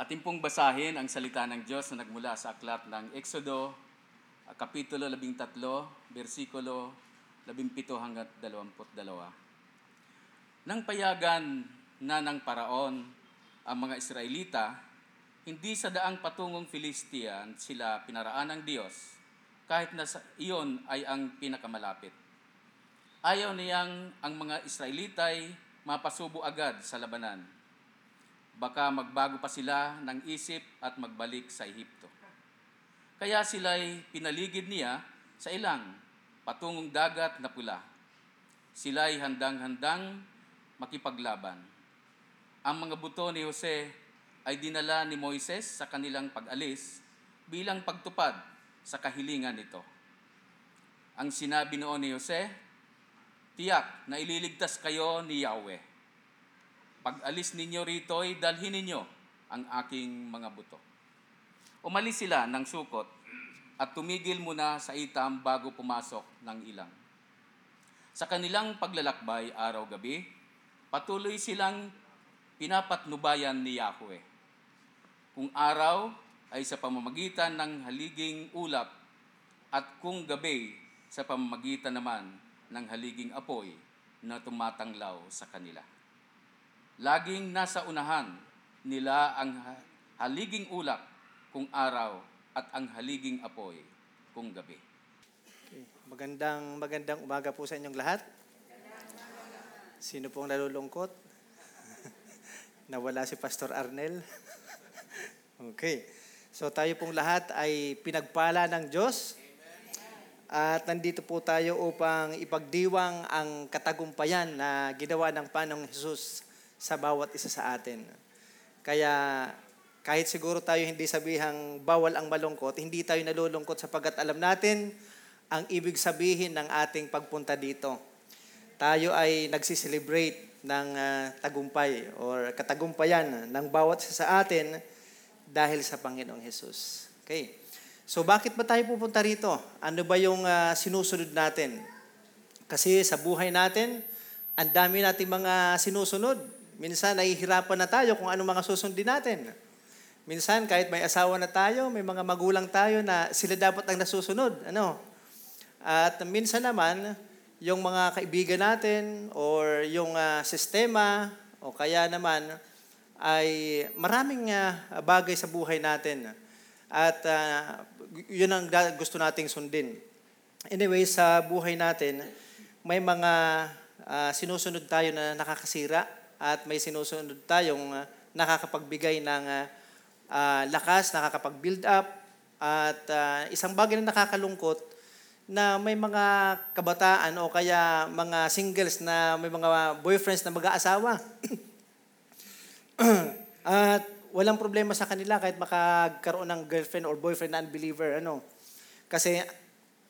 Ating pong basahin ang salita ng Diyos na nagmula sa aklat ng Exodo, Kapitulo 13, versikulo 17 hanggang 22. Nang payagan na ng paraon ang mga Israelita, hindi sa daang patungong Filistian sila pinaraan ng Diyos, kahit na iyon ay ang pinakamalapit. Ayaw niyang ang mga Israelita ay mapasubo agad sa labanan baka magbago pa sila ng isip at magbalik sa Ehipto. Kaya sila'y pinaligid niya sa ilang patungong dagat na pula. Sila'y handang-handang makipaglaban. Ang mga buto ni Jose ay dinala ni Moises sa kanilang pag-alis bilang pagtupad sa kahilingan nito. Ang sinabi noon ni Jose, tiyak na ililigtas kayo ni Yahweh pag alis ninyo rito ay dalhin ninyo ang aking mga buto. Umalis sila ng sukot at tumigil muna sa itam bago pumasok ng ilang. Sa kanilang paglalakbay araw-gabi, patuloy silang pinapatnubayan ni Yahweh. Kung araw ay sa pamamagitan ng haliging ulap at kung gabi sa pamamagitan naman ng haliging apoy na tumatanglaw sa kanila. Laging nasa unahan nila ang haliging ulap kung araw at ang haliging apoy kung gabi. Okay. Magandang magandang umaga po sa inyong lahat. Sino pong nalulungkot? Nawala si Pastor Arnel. okay. So tayo pong lahat ay pinagpala ng Diyos. At nandito po tayo upang ipagdiwang ang katagumpayan na ginawa ng Panong Jesus sa bawat isa sa atin. Kaya kahit siguro tayo hindi sabihang bawal ang malungkot, hindi tayo nalulungkot sapagkat alam natin ang ibig sabihin ng ating pagpunta dito. Tayo ay nagsiselebrate ng uh, tagumpay or katagumpayan ng bawat isa sa atin dahil sa Panginoong Hesus. Okay. So bakit ba tayo pupunta rito? Ano ba yung uh, sinusunod natin? Kasi sa buhay natin, ang dami nating mga sinusunod. Minsan nahihirapan na tayo kung ano mga susundin natin. Minsan kahit may asawa na tayo, may mga magulang tayo na sila dapat ang nasusunod. Ano? At minsan naman, yung mga kaibigan natin or yung uh, sistema o kaya naman ay maraming uh, bagay sa buhay natin. At uh, yun ang gusto nating sundin. Anyway, sa buhay natin, may mga uh, sinusunod tayo na nakakasira at may sinusunod tayong uh, nakakapagbigay ng uh, uh, lakas, nakakapag-build up, at uh, isang bagay na nakakalungkot na may mga kabataan o kaya mga singles na may mga boyfriends na mag-aasawa. at walang problema sa kanila kahit makagkaroon ng girlfriend or boyfriend na unbeliever. Ano? Kasi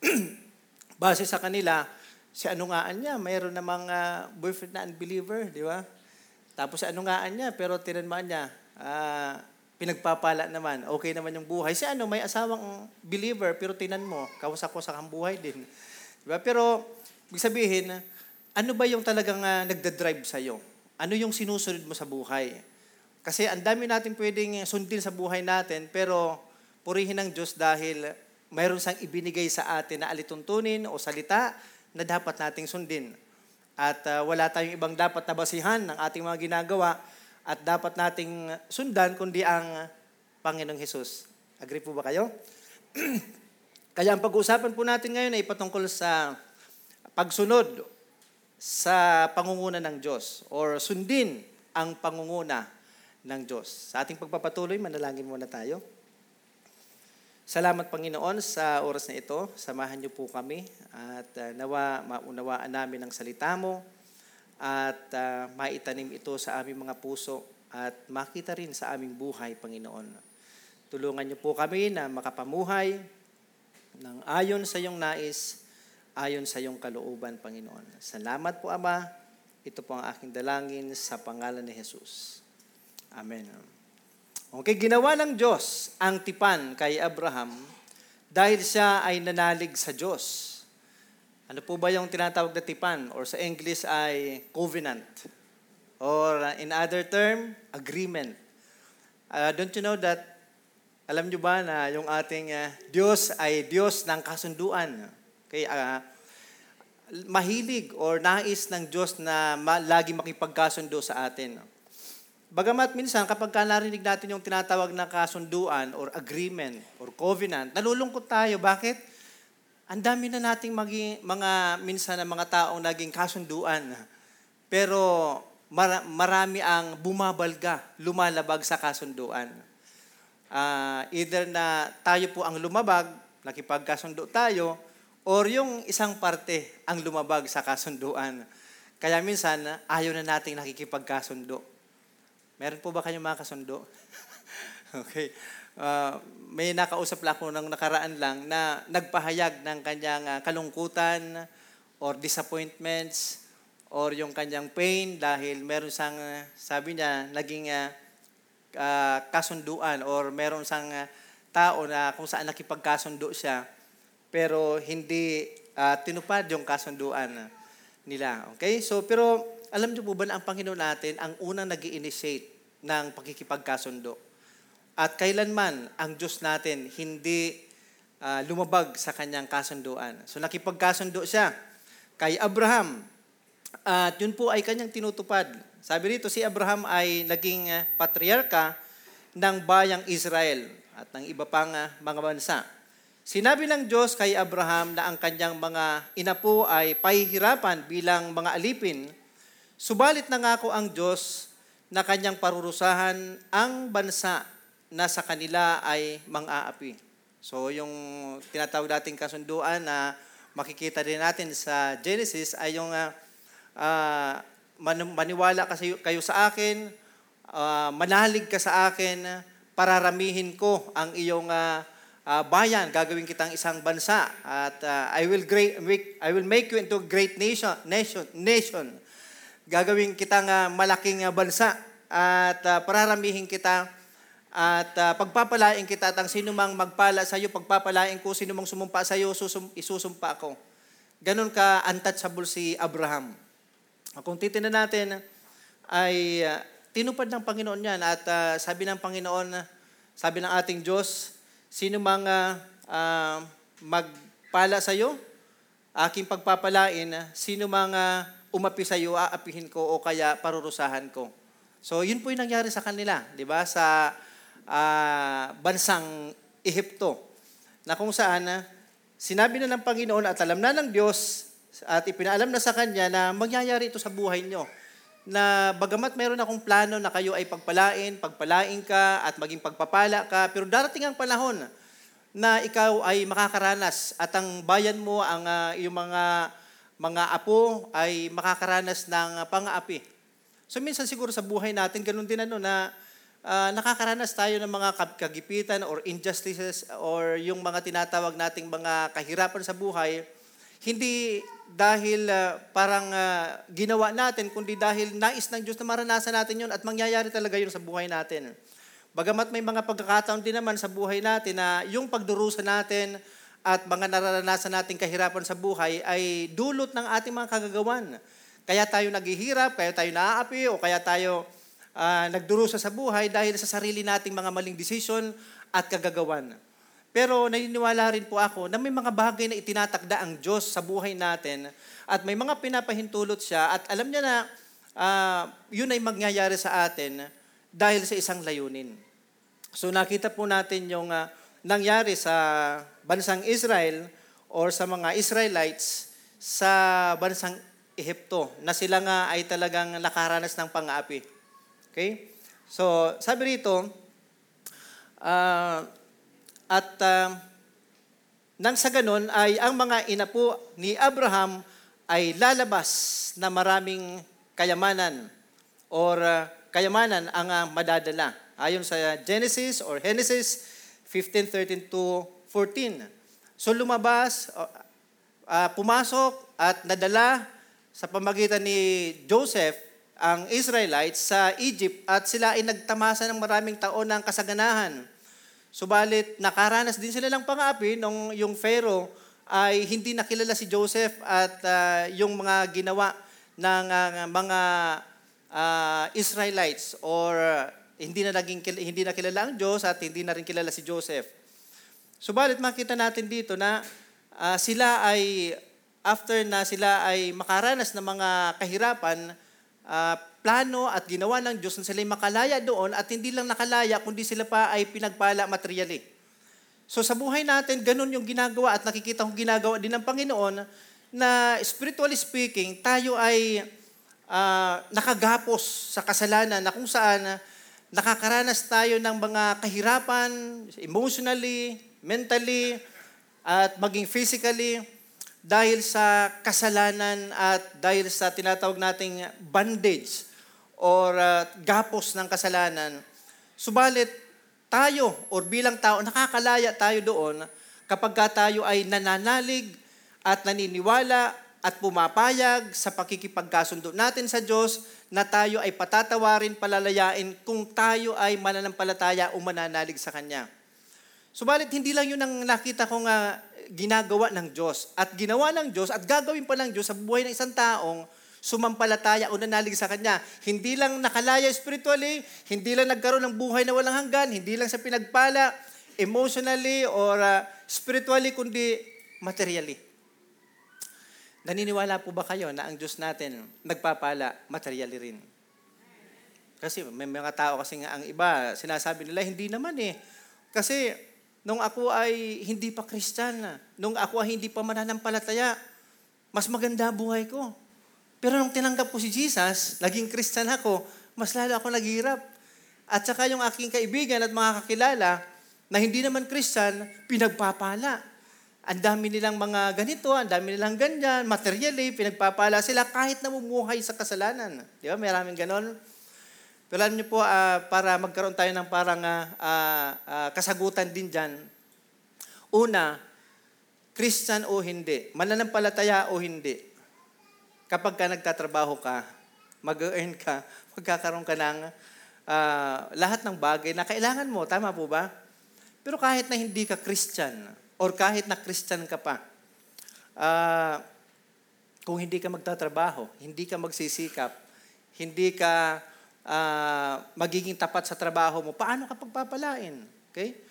base sa kanila, si anungaan niya, mayroon namang uh, boyfriend na unbeliever, di ba? Tapos ano nga niya, pero tinanmaan niya, uh, pinagpapala naman, okay naman yung buhay. Si ano, may asawang believer, pero tinan mo, kawasak-wasak ang buhay din. Diba? Pero, ibig sabihin, ano ba yung talagang uh, nagda-drive sa'yo? Ano yung sinusunod mo sa buhay? Kasi ang dami natin pwedeng sundin sa buhay natin, pero purihin ng Diyos dahil mayroon siyang ibinigay sa atin na alituntunin o salita na dapat nating sundin. At uh, wala tayong ibang dapat na basihan ng ating mga ginagawa at dapat nating sundan kundi ang Panginoong Hesus. Agree po ba kayo? Kaya ang pag-uusapan po natin ngayon ay patungkol sa pagsunod sa pangunguna ng Diyos or sundin ang pangunguna ng Diyos. Sa ating pagpapatuloy, manalangin muna tayo. Salamat Panginoon sa oras na ito. Samahan niyo po kami at uh, nawa maunawaan namin ang salita mo at uh, maitanim ito sa aming mga puso at makita rin sa aming buhay, Panginoon. Tulungan niyo po kami na makapamuhay ng ayon sa iyong nais, ayon sa iyong kalooban, Panginoon. Salamat po, Ama. Ito po ang aking dalangin sa pangalan ni Jesus. Amen. Okay, ginawa ng Diyos ang tipan kay Abraham dahil siya ay nanalig sa Diyos. Ano po ba yung tinatawag na tipan? Or sa English ay covenant. Or in other term, agreement. Uh, don't you know that, alam nyo ba na yung ating uh, Diyos ay Diyos ng kasunduan? Okay, uh, mahilig or nais ng Diyos na ma- lagi makipagkasundo sa atin. Bagamat minsan kapag ka narinig natin yung tinatawag na kasunduan or agreement or covenant, nalulungkot tayo. Bakit? Ang dami na nating magi, mga minsan na mga taong naging kasunduan. Pero mara- marami ang bumabalga, lumalabag sa kasunduan. Uh, either na tayo po ang lumabag, nakipagkasundo tayo, or yung isang parte ang lumabag sa kasunduan. Kaya minsan, ayaw na nating nakikipagkasundo. Meron po ba kayong mga kasundo? okay. Uh, may nakausap lang ako ng nakaraan lang na nagpahayag ng kanyang uh, kalungkutan or disappointments or yung kanyang pain dahil meron siyang, uh, sabi niya, naging uh, uh, kasunduan or meron siyang uh, tao na kung saan nakipagkasundo siya pero hindi uh, tinupad yung kasunduan nila. Okay? So, pero alam niyo po ba na ang Panginoon natin ang unang nag initiate ng pakikipagkasundo? At kailanman ang Diyos natin hindi uh, lumabag sa kanyang kasunduan. So, nakipagkasundo siya kay Abraham. At yun po ay kanyang tinutupad. Sabi rito, si Abraham ay naging uh, patriarka ng bayang Israel at ng iba pang uh, mga bansa. Sinabi ng Diyos kay Abraham na ang kanyang mga inapo ay pahihirapan bilang mga alipin, subalit nangako ang Diyos na kanyang parurusahan ang bansa na sa kanila ay mang-aapi. So yung tinatawag nating kasunduan na makikita din natin sa Genesis ay yung uh, uh, maniwala kasi kayo sa akin, uh, manalig ka sa akin, pararamihin ko ang iyong uh, uh, bayan, gagawin kitang isang bansa at uh, I will great make I will make you into a great nation nation nation. Gagawin kitang uh, malaking uh, bansa at uh, pararamihin kita at uh, pagpapalain kita at ang sino mang magpala sa iyo, pagpapalain ko sino mang sumumpa sa iyo, susum, isusumpa ako. Ganon ka untouchable si Abraham. Kung titingnan natin ay uh, tinupad ng Panginoon yan at uh, sabi ng Panginoon, sabi ng ating Diyos, Sino mga uh, magpala sa iyo, aking pagpapalain, sino mga umapi sa iyo, aapihin ko o kaya parurusahan ko. So, yun po yung nangyari sa kanila, di ba? Sa uh, bansang Ehipto, na kung saan uh, sinabi na ng Panginoon at alam na ng Diyos at ipinaalam na sa Kanya na mangyayari ito sa buhay nyo na bagamat mayroon akong plano na kayo ay pagpalain, pagpalain ka at maging pagpapala ka, pero darating ang panahon na ikaw ay makakaranas at ang bayan mo, ang uh, iyong mga mga apo ay makakaranas ng uh, pang-aapi. So minsan siguro sa buhay natin, ganun din ano na uh, nakakaranas tayo ng mga kagipitan or injustices or yung mga tinatawag nating mga kahirapan sa buhay, hindi dahil uh, parang uh, ginawa natin, kundi dahil nais ng Diyos na maranasan natin yun at mangyayari talaga yun sa buhay natin. Bagamat may mga pagkakataon din naman sa buhay natin na yung pagdurusa natin at mga nararanasan nating kahirapan sa buhay ay dulot ng ating mga kagagawan. Kaya tayo naghihirap, kaya tayo naaapi, o kaya tayo uh, nagdurusa sa buhay dahil sa sarili nating mga maling desisyon at kagagawan. Pero naniniwala rin po ako na may mga bagay na itinatakda ang Diyos sa buhay natin at may mga pinapahintulot siya at alam niya na uh, yun ay mangyayari sa atin dahil sa isang layunin. So nakita po natin yung uh, nangyari sa bansang Israel or sa mga Israelites sa bansang Ehipto na sila nga ay talagang nakaranas ng pang-aapi. Okay? So sabi rito, uh, at uh, nang sa ganon ay ang mga inapo ni Abraham ay lalabas na maraming kayamanan or uh, kayamanan ang uh, madadala. Ayon sa Genesis or Genesis 15:13 to 14. So lumabas, uh, uh, pumasok at nadala sa pamagitan ni Joseph ang Israelites sa Egypt at sila ay nagtamasa ng maraming taon ng kasaganahan Subalit, nakaranas din sila ng pang-api nung yung Pharaoh ay hindi nakilala si Joseph at uh, yung mga ginawa ng uh, mga uh, Israelites or hindi na naging hindi na kilala ang Diyos at hindi na rin kilala si Joseph. Subalit makita natin dito na ah, sila ay after na sila ay makaranas ng mga kahirapan, ah, plano at ginawa ng Diyos na sila ay makalaya doon at hindi lang nakalaya kundi sila pa ay pinagpala materially. So sa buhay natin, ganun yung ginagawa at nakikita kong ginagawa din ng Panginoon na spiritually speaking, tayo ay ah, nakagapos sa kasalanan na kung saan nakakaranas tayo ng mga kahirapan emotionally, mentally, at maging physically dahil sa kasalanan at dahil sa tinatawag nating bondage or ah, gapos ng kasalanan. Subalit, tayo or bilang tao, nakakalaya tayo doon kapag ka tayo ay nananalig at naniniwala at pumapayag sa pakikipagkasundo natin sa Diyos na tayo ay patatawarin, palalayain kung tayo ay mananampalataya o mananalig sa Kanya. Subalit, hindi lang yun ang nakita kong ah, ginagawa ng Diyos. At ginawa ng Diyos at gagawin pa ng Diyos sa buhay ng isang taong sumampalataya o nanalig sa Kanya. Hindi lang nakalaya spiritually, hindi lang nagkaroon ng buhay na walang hanggan, hindi lang sa pinagpala emotionally or ah, spiritually, kundi materially. Naniniwala po ba kayo na ang Diyos natin nagpapala materially rin? Kasi may mga tao kasi nga ang iba, sinasabi nila, hindi naman eh. Kasi nung ako ay hindi pa Christian, nung ako ay hindi pa mananampalataya, mas maganda buhay ko. Pero nung tinanggap ko si Jesus, naging Christian ako, mas lalo ako naghirap. At saka yung aking kaibigan at mga kakilala na hindi naman Christian, pinagpapala. Ang dami nilang mga ganito, ang dami nilang ganyan, materially, pinagpapala sila kahit namumuhay sa kasalanan. Di ba? Maraming ganon. Pero alam niyo po, ah, para magkaroon tayo ng parang ah, ah, kasagutan din dyan, una, Christian o hindi, mananampalataya o hindi, kapag ka nagtatrabaho ka, mag-earn ka, magkakaroon ka ng ah, lahat ng bagay na kailangan mo. Tama po ba? Pero kahit na hindi ka Christian, or kahit na Christian ka pa, ah, kung hindi ka magtatrabaho, hindi ka magsisikap, hindi ka ah, magiging tapat sa trabaho mo, paano ka pagpapalain? Okay?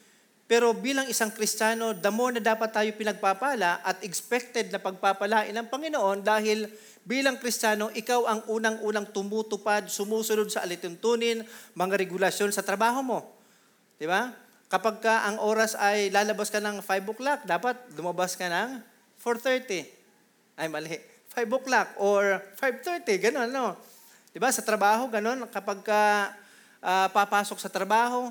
Pero bilang isang Kristiyano, the more na dapat tayo pinagpapala at expected na pagpapalain ng Panginoon dahil bilang Kristiyano, ikaw ang unang-unang tumutupad, sumusunod sa alituntunin, mga regulasyon sa trabaho mo. Di ba? Kapag ka ang oras ay lalabas ka ng 5 o'clock, dapat lumabas ka ng 4.30. Ay, mali. 5 o'clock or 5.30, ganun, no? Di ba? Sa trabaho, ganun. Kapag ka ah, papasok sa trabaho,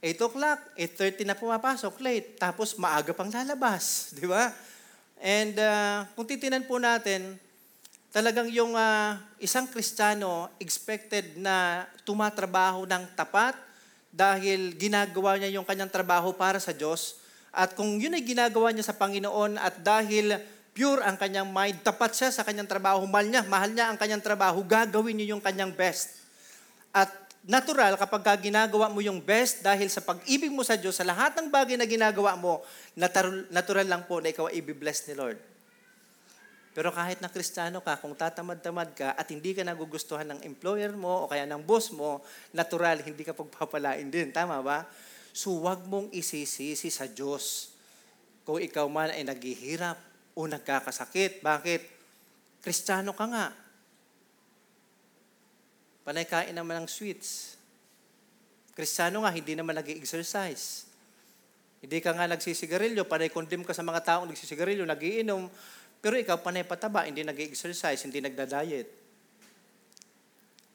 8 o'clock, 8.30 na pumapasok, late. Tapos maaga pang lalabas. Di ba? And ah, kung titinan po natin, talagang yung ah, isang Kristiyano expected na tumatrabaho ng tapat dahil ginagawa niya yung kanyang trabaho para sa Diyos. At kung yun ay ginagawa niya sa Panginoon at dahil pure ang kanyang mind, tapat siya sa kanyang trabaho, mahal niya, mahal niya ang kanyang trabaho, gagawin niya yung kanyang best. At natural, kapag ka ginagawa mo yung best dahil sa pag-ibig mo sa Diyos, sa lahat ng bagay na ginagawa mo, natural, lang po na ikaw ay i-bless ni Lord. Pero kahit na kristiyano ka, kung tatamad-tamad ka at hindi ka nagugustuhan ng employer mo o kaya ng boss mo, natural, hindi ka pagpapalain din. Tama ba? So wag mong isisisi sa Diyos kung ikaw man ay naghihirap o nagkakasakit. Bakit? Kristiyano ka nga. Panay kain naman ng sweets. Kristiyano nga, hindi naman nag exercise Hindi ka nga nagsisigarilyo, panay condemn ka sa mga taong nagsisigarilyo, nagiinom, pero ikaw panay pataba, hindi nag exercise hindi nagda-diet.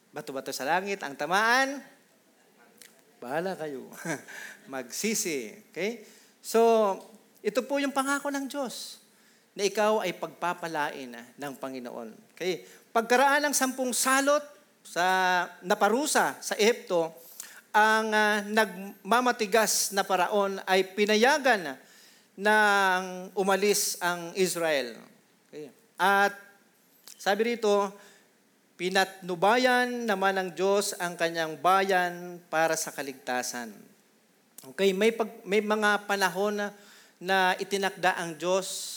Bato-bato sa langit, ang tamaan, bahala kayo. Magsisi. Okay? So, ito po yung pangako ng Diyos na ikaw ay pagpapalain ng Panginoon. Okay? Pagkaraan ng sampung salot sa naparusa sa Ehipto, ang ah, nagmamatigas na paraon ay pinayagan ng umalis ang Israel. Okay. At sabi rito, pinatnubayan naman ng Diyos ang kanyang bayan para sa kaligtasan. Okay, may, pag, may mga panahon na, na itinakda ang Diyos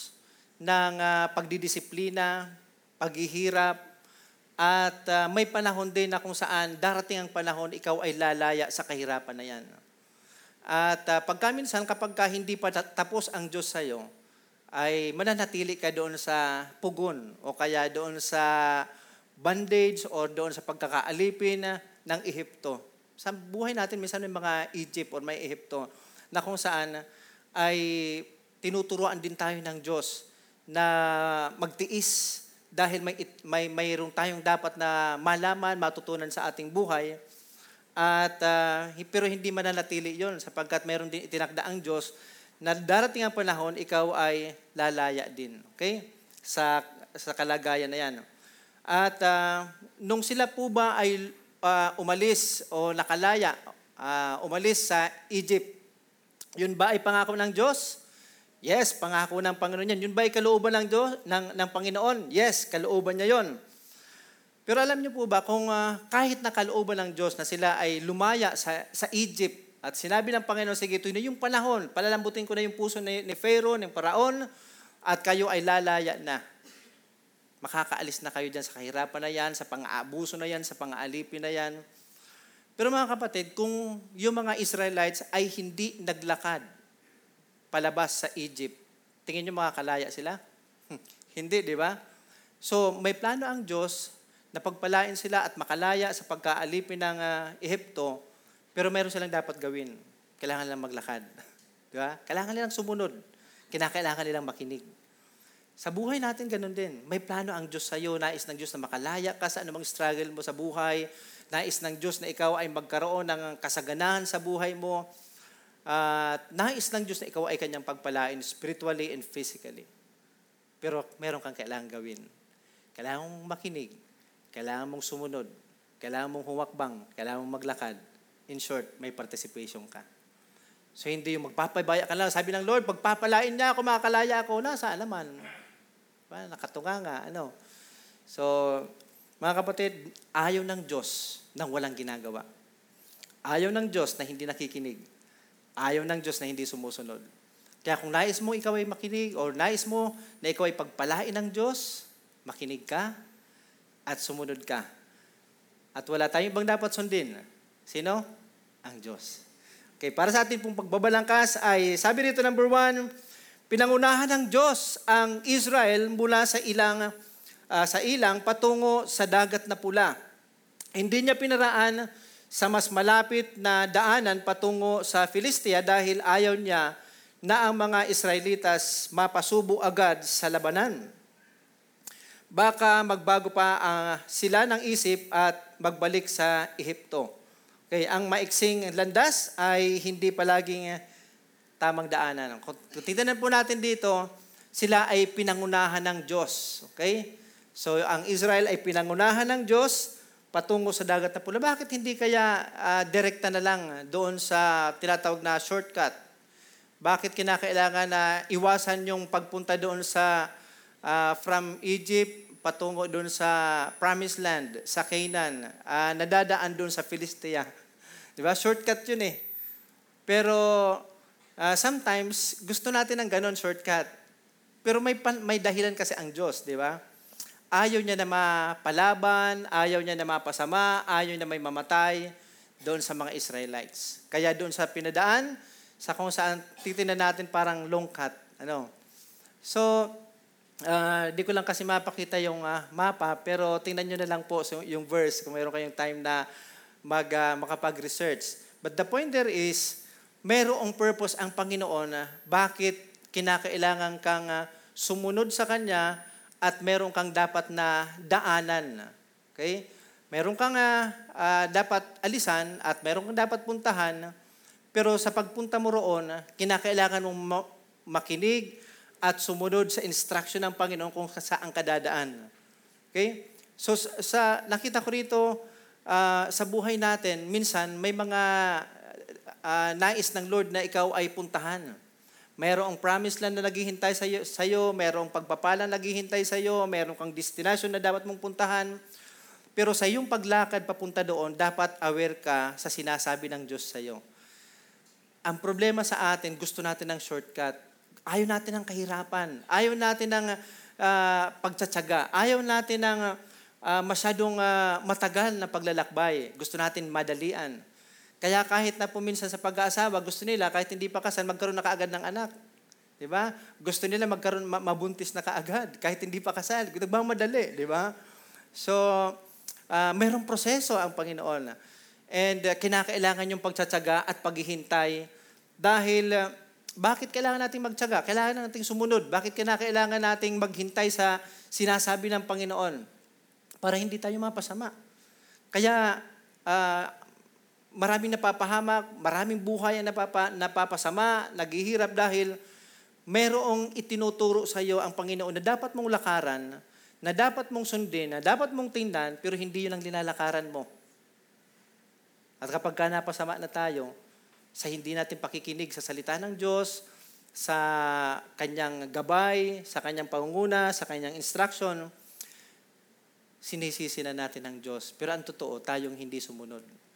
ng ah, pagdidisiplina, paghihirap, At ah, may panahon din na kung saan darating ang panahon, ikaw ay lalaya sa kahirapan na yan. At uh, pagka minsan, kapag ka hindi pa ta- tapos ang Diyos sa'yo, ay mananatili ka doon sa pugon o kaya doon sa bondage o doon sa pagkakaalipin ng Ehipto. Sa buhay natin, minsan may mga Egypt or may Ehipto na kung saan ay tinuturuan din tayo ng Diyos na magtiis dahil may, may mayroong tayong dapat na malaman, matutunan sa ating buhay. At hi- pero hindi mananatili 'yon sapagkat mayroon din itinakda ang Diyos na darating ang panahon ikaw ay lalaya din. Okay? Sa sa kalagayan na 'yan. At ah, nung sila po ba ay ah, umalis o nakalaya, ah, umalis sa Egypt, yun ba ay pangako ng Diyos? Yes, pangako ng Panginoon yan. Yun ba ay kalooban ng, Diyos, ng, ng Panginoon? Yes, kalooban niya yon. Pero alam niyo po ba kung ah, kahit na kalooban ng Diyos na sila ay lumaya sa, sa Egypt at sinabi ng Panginoon, sige, ito na yung panahon, palalambutin ko na yung puso ni, ni Pharaoh, ng Paraon, at kayo ay lalaya na. Makakaalis na kayo dyan sa kahirapan na yan, sa pang-aabuso na yan, sa pang-aalipin na yan. Pero mga kapatid, kung yung mga Israelites ay hindi naglakad palabas sa Egypt, tingin nyo makakalaya sila? hindi, di ba? So, may plano ang Diyos na pagpalain sila at makalaya sa pagkaalipin ng ah, Ehipto, pero meron silang dapat gawin. Kailangan nilang maglakad. Di ba? Kailangan nilang sumunod. Kinakailangan nilang makinig. Sa buhay natin, ganun din. May plano ang Diyos sa iyo. Nais ng Diyos na makalaya ka sa anumang struggle mo sa buhay. Nais ng Diyos na ikaw ay magkaroon ng kasaganahan sa buhay mo. At nais ng Diyos na ikaw ay kanyang pagpalain spiritually and physically. Pero meron kang kailangan gawin. Kailangan mong makinig. Kailangan mong sumunod. Kailangan mong humakbang. Kailangan mong maglakad. In short, may participation ka. So hindi yung magpapabaya ka lang. Sabi ng Lord, pagpapalain niya ako, makakalaya ako. Nasaan naman? Nakatunga nga. Ano? So, mga kapatid, ayaw ng Diyos nang walang ginagawa. Ayaw ng Diyos na hindi nakikinig. Ayaw ng Diyos na hindi sumusunod. Kaya kung nais mo ikaw ay makinig or nais mo na ikaw ay pagpalain ng Diyos, makinig ka at sumunod ka. At wala tayong ibang dapat sundin. Sino? Ang Diyos. Okay, para sa ating pong pagbabalangkas ay, sabi rito number one, pinangunahan ng Diyos ang Israel mula sa ilang ah, sa ilang patungo sa dagat na pula. Hindi niya pinaraan sa mas malapit na daanan patungo sa Filistia dahil ayaw niya na ang mga Israelitas mapasubo agad sa labanan. Baka magbago pa ah, sila ng isip at magbalik sa Ehipto. Okay, ang maiksing landas ay hindi palaging tamang daanan. Kung titignan po natin dito, sila ay pinangunahan ng Diyos. Okay? So, ang Israel ay pinangunahan ng Diyos patungo sa dagat na pula. Bakit hindi kaya ah, direkta na lang doon sa tinatawag na shortcut? Bakit kinakailangan na iwasan yung pagpunta doon sa ah, from Egypt patungo doon sa Promised Land, sa Canaan, ah, nadadaan doon sa Philistia. Di ba? Shortcut yun eh. Pero ah, sometimes gusto natin ng ganon shortcut. Pero may pan- may dahilan kasi ang Diyos, di ba? Ayaw niya na mapalaban, ayaw niya na mapasama, ayaw na may mamatay doon sa mga Israelites. Kaya doon sa pinadaan, sa kung saan titinan natin parang long cut. Ano? So, ah, di ko lang kasi mapakita yung ah, mapa, pero tingnan nyo na lang po yung verse kung mayroon kayong time na mag, ah, makapag-research. But the point there is, mayroong purpose ang Panginoon na bakit kinakailangan kang ah, sumunod sa Kanya at meron kang dapat na daanan. Okay? Meron kang ah, ah, dapat alisan at meron kang dapat puntahan. Pero sa pagpunta mo roon, kinakailangan mong ma- makinig at sumunod sa instruction ng Panginoon kung saan ka dadaan. Okay? So sa, nakita ko rito ah, sa buhay natin, minsan may mga ah, nais ng Lord na ikaw ay puntahan. Mayroong promise land na naghihintay sa iyo, sa iyo, mayroong pagpapala na naghihintay sa iyo, mayroong kang destination na dapat mong puntahan. Pero sa iyong paglakad papunta doon, dapat aware ka sa sinasabi ng Diyos sa iyo. Ang problema sa atin, gusto natin ng shortcut. Ayaw natin ng kahirapan. Ayaw natin ng ah, pagtsatsaga. Ayaw natin ng ah, masyadong ah, matagal na paglalakbay. Gusto natin madalian. Kaya kahit na puminsan sa pag-aasawa, gusto nila kahit hindi pa kasal, magkaroon na kaagad ng anak. 'Di ba? Gusto nila magkaroon ma- mabuntis na kaagad kahit hindi pa kasal. Nagmamadali, 'di ba? So, ah, mayroong proseso ang Panginoon. And ah, kinakailangan yung pagtsatsaga at paghihintay dahil ah, bakit kailangan nating magtsaga? Kailangan nating sumunod. Bakit kinakailangan nating maghintay sa sinasabi ng Panginoon? Para hindi tayo mapasama. Kaya ah, maraming napapahamak, maraming buhay ang napapa, napapasama, naghihirap dahil merong itinuturo sa iyo ang Panginoon na dapat mong lakaran, na dapat mong sundin, na dapat mong tingnan, pero hindi yun ang linalakaran mo. At kapag ka napasama na tayo, sa hindi natin pakikinig sa salita ng Diyos, sa kanyang gabay, sa kanyang pangunguna, sa kanyang instruction, sinisisi na natin ang Diyos. Pero ang totoo, tayong hindi sumunod.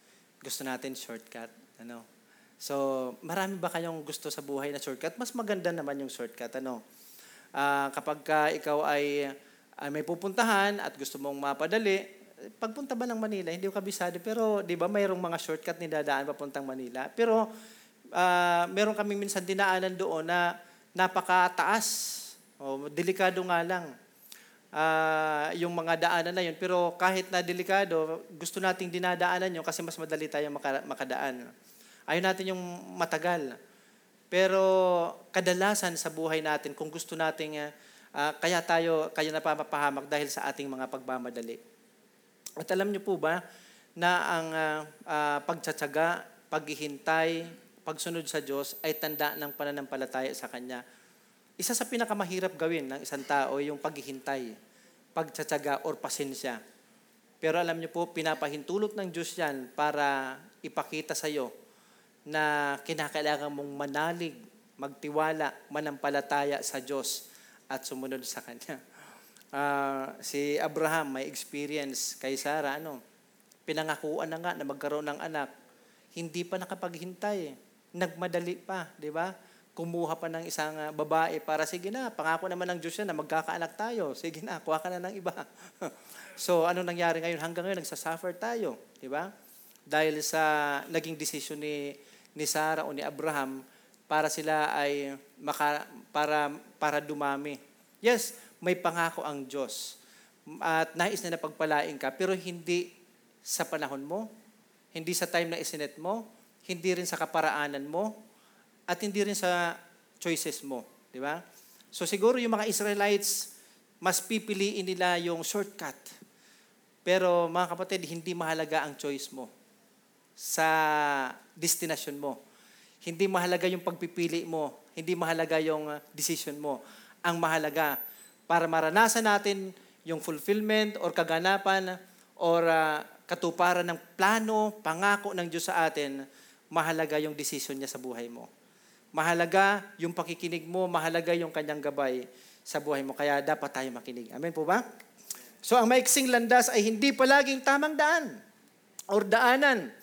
Gusto natin shortcut. Ano? So, marami ba kayong gusto sa buhay na shortcut? Mas maganda naman yung shortcut. Ano? Ah, kapag ka ikaw ay, ay may pupuntahan at gusto mong mapadali, pagpunta ba ng Manila, hindi ko kabisado, pero di ba mayroong mga shortcut ni dadaan papuntang Manila. Pero ah, meron kaming minsan dinaanan doon na napakataas. O, delikado nga lang ah, yung mga daanan na yun. Pero kahit na delikado, gusto nating dinadaanan yun kasi mas madali tayo maka- makadaan. Ayaw natin yung matagal. Pero kadalasan sa buhay natin, kung gusto nating, ah, kaya tayo, kaya napapahamak dahil sa ating mga pagmamadali. At alam niyo po ba na ang ah, ah, pagtsatsaga, paghihintay, pagsunod sa Diyos ay tanda ng pananampalataya sa Kanya. Isa sa pinakamahirap gawin ng isang tao yung paghihintay, pagtsatsaga or pasensya. Pero alam niyo po, pinapahintulot ng Diyos yan para ipakita sa iyo na kinakailangan mong manalig, magtiwala, manampalataya sa Diyos at sumunod sa Kanya. Ah, si Abraham may experience kay Sarah, ano, pinangakuan na nga na magkaroon ng anak. Hindi pa nakapaghintay. Nagmadali pa, di ba? Kumuha pa ng isang ah, babae para, sige na, pangako naman ng Diyos yan na magkakaanak tayo. Sige na, kuha ka na ng iba. so, ano nangyari ngayon? Hanggang ngayon, nagsasuffer tayo. Di ba? Dahil sa naging desisyon ni, ni Sarah o ni Abraham para sila ay maka, para, para dumami. Yes, may pangako ang Diyos. At nais na napagpalain ka, pero hindi sa panahon mo, hindi sa time na isinet mo, hindi rin sa kaparaanan mo, at hindi rin sa choices mo. Di ba? So siguro yung mga Israelites, mas pipiliin nila yung shortcut. Pero mga kapatid, hindi mahalaga ang choice mo sa destination mo. Hindi mahalaga yung pagpipili mo. Hindi mahalaga yung uh, decision mo. Ang mahalaga, para maranasan natin yung fulfillment or kaganapan or uh, katuparan ng plano, pangako ng Diyos sa atin, mahalaga yung decision niya sa buhay mo. Mahalaga yung pakikinig mo, mahalaga yung kanyang gabay sa buhay mo. Kaya dapat tayo makinig. Amen po ba? So ang maiksing landas ay hindi palaging tamang daan or daanan.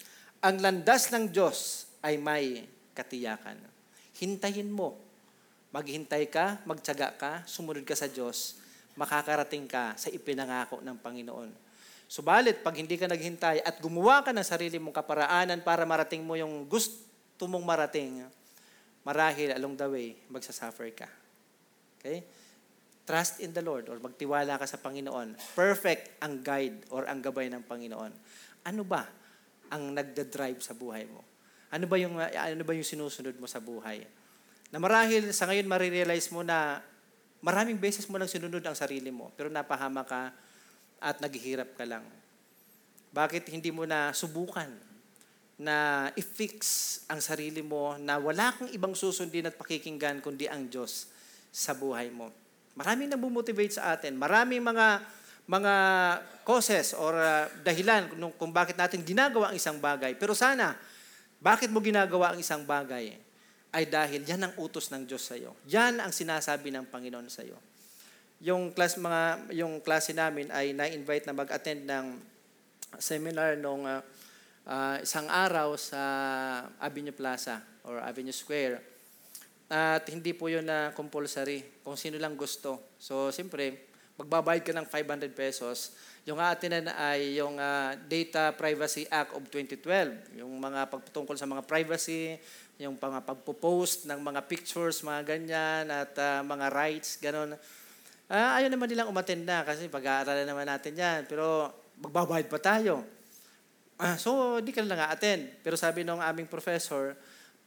Ang landas ng Diyos ay may katiyakan. Hintayin mo. Maghintay ka, magtyaga ka, sumunod ka sa Diyos, makakarating ka sa ipinangako ng Panginoon. Subalit, pag hindi ka naghintay at gumawa ka ng sarili mong kaparaanan para marating mo yung gusto mong marating, marahil along the way, magsasuffer ka. Okay? Trust in the Lord or magtiwala ka sa Panginoon. Perfect ang guide or ang gabay ng Panginoon. Ano ba ang nagda-drive sa buhay mo? Ano ba yung ano ba yung sinusunod mo sa buhay? Na marahil sa ngayon marirealize mo na maraming beses mo lang sinunod ang sarili mo, pero napahama ka at naghihirap ka lang. Bakit hindi mo na subukan na i-fix ang sarili mo na wala kang ibang susundin at pakikinggan kundi ang Diyos sa buhay mo? Maraming nabumotivate sa atin. Maraming mga mga causes or uh, dahilan kung, kung bakit natin ginagawa ang isang bagay. Pero sana, bakit mo ginagawa ang isang bagay? Ay dahil yan ang utos ng Diyos sa iyo. Yan ang sinasabi ng Panginoon sa iyo. Yung class mga yung klase namin ay na-invite na mag-attend ng seminar nung uh, uh, isang araw sa Avenue Plaza or Avenue Square. At hindi po yun na compulsory, kung sino lang gusto. So, siyempre, magbabayad ka ng 500 pesos. Yung atin ay yung ah, Data Privacy Act of 2012. Yung mga pagtungkol sa mga privacy, yung mga pagpo-post ng mga pictures, mga ganyan, at ah, mga rights, ganun. Ah, ayaw naman nilang umattend na kasi pag-aaralan naman natin yan. Pero magbabayad pa tayo. Ah, so, di ka na nga attend. Pero sabi nung aming professor,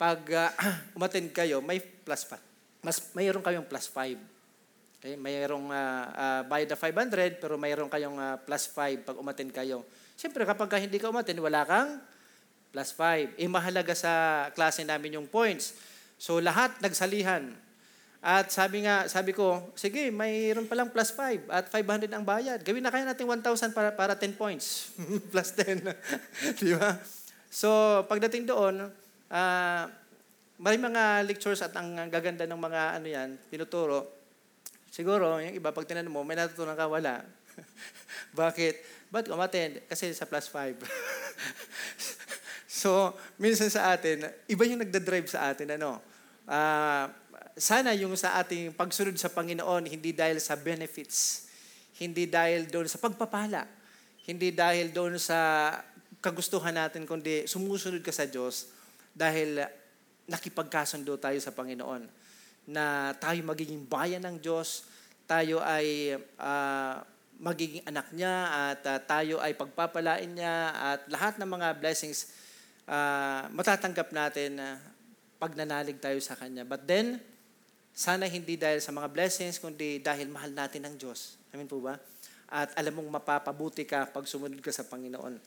pag ah, umattend kayo, may plus pa. Mas mayroon kayong plus 5. Okay, mayroong uh, uh, bayad na 500 pero mayroon kayong ah, plus 5 pag umattend kayo. Siyempre kapag ka hindi ka umattend, wala kang plus 5. Eh mahalaga sa klase namin yung points. So lahat nagsalihan. At sabi nga, sabi ko, sige, mayroon palang plus 5 at 500 ang bayad. Gawin na kaya natin 1,000 para, para 10 points. plus 10. Di ba? So, pagdating doon, ah, may mga lectures at ang gaganda ng mga ano yan, tinuturo. Siguro, yung iba, pag tinanong mo, may natutunan ka, wala. Bakit? Ba't umattend? Kasi sa plus 5. so, minsan sa atin, iba yung nagda-drive sa atin, ano, ah, sana yung sa ating pagsunod sa Panginoon, hindi dahil sa benefits, hindi dahil doon sa pagpapala, hindi dahil doon sa kagustuhan natin, kundi sumusunod ka sa Diyos dahil nakipagkasundo tayo sa Panginoon na tayo magiging bayan ng Diyos, tayo ay ah, magiging anak niya at ah, tayo ay pagpapalain niya at lahat ng mga blessings ah, matatanggap natin ah, pag nanalig tayo sa Kanya. But then, sana hindi dahil sa mga blessings, kundi dahil mahal natin ang Diyos. Amin po ba? At alam mong mapapabuti ka pag sumunod ka sa Panginoon.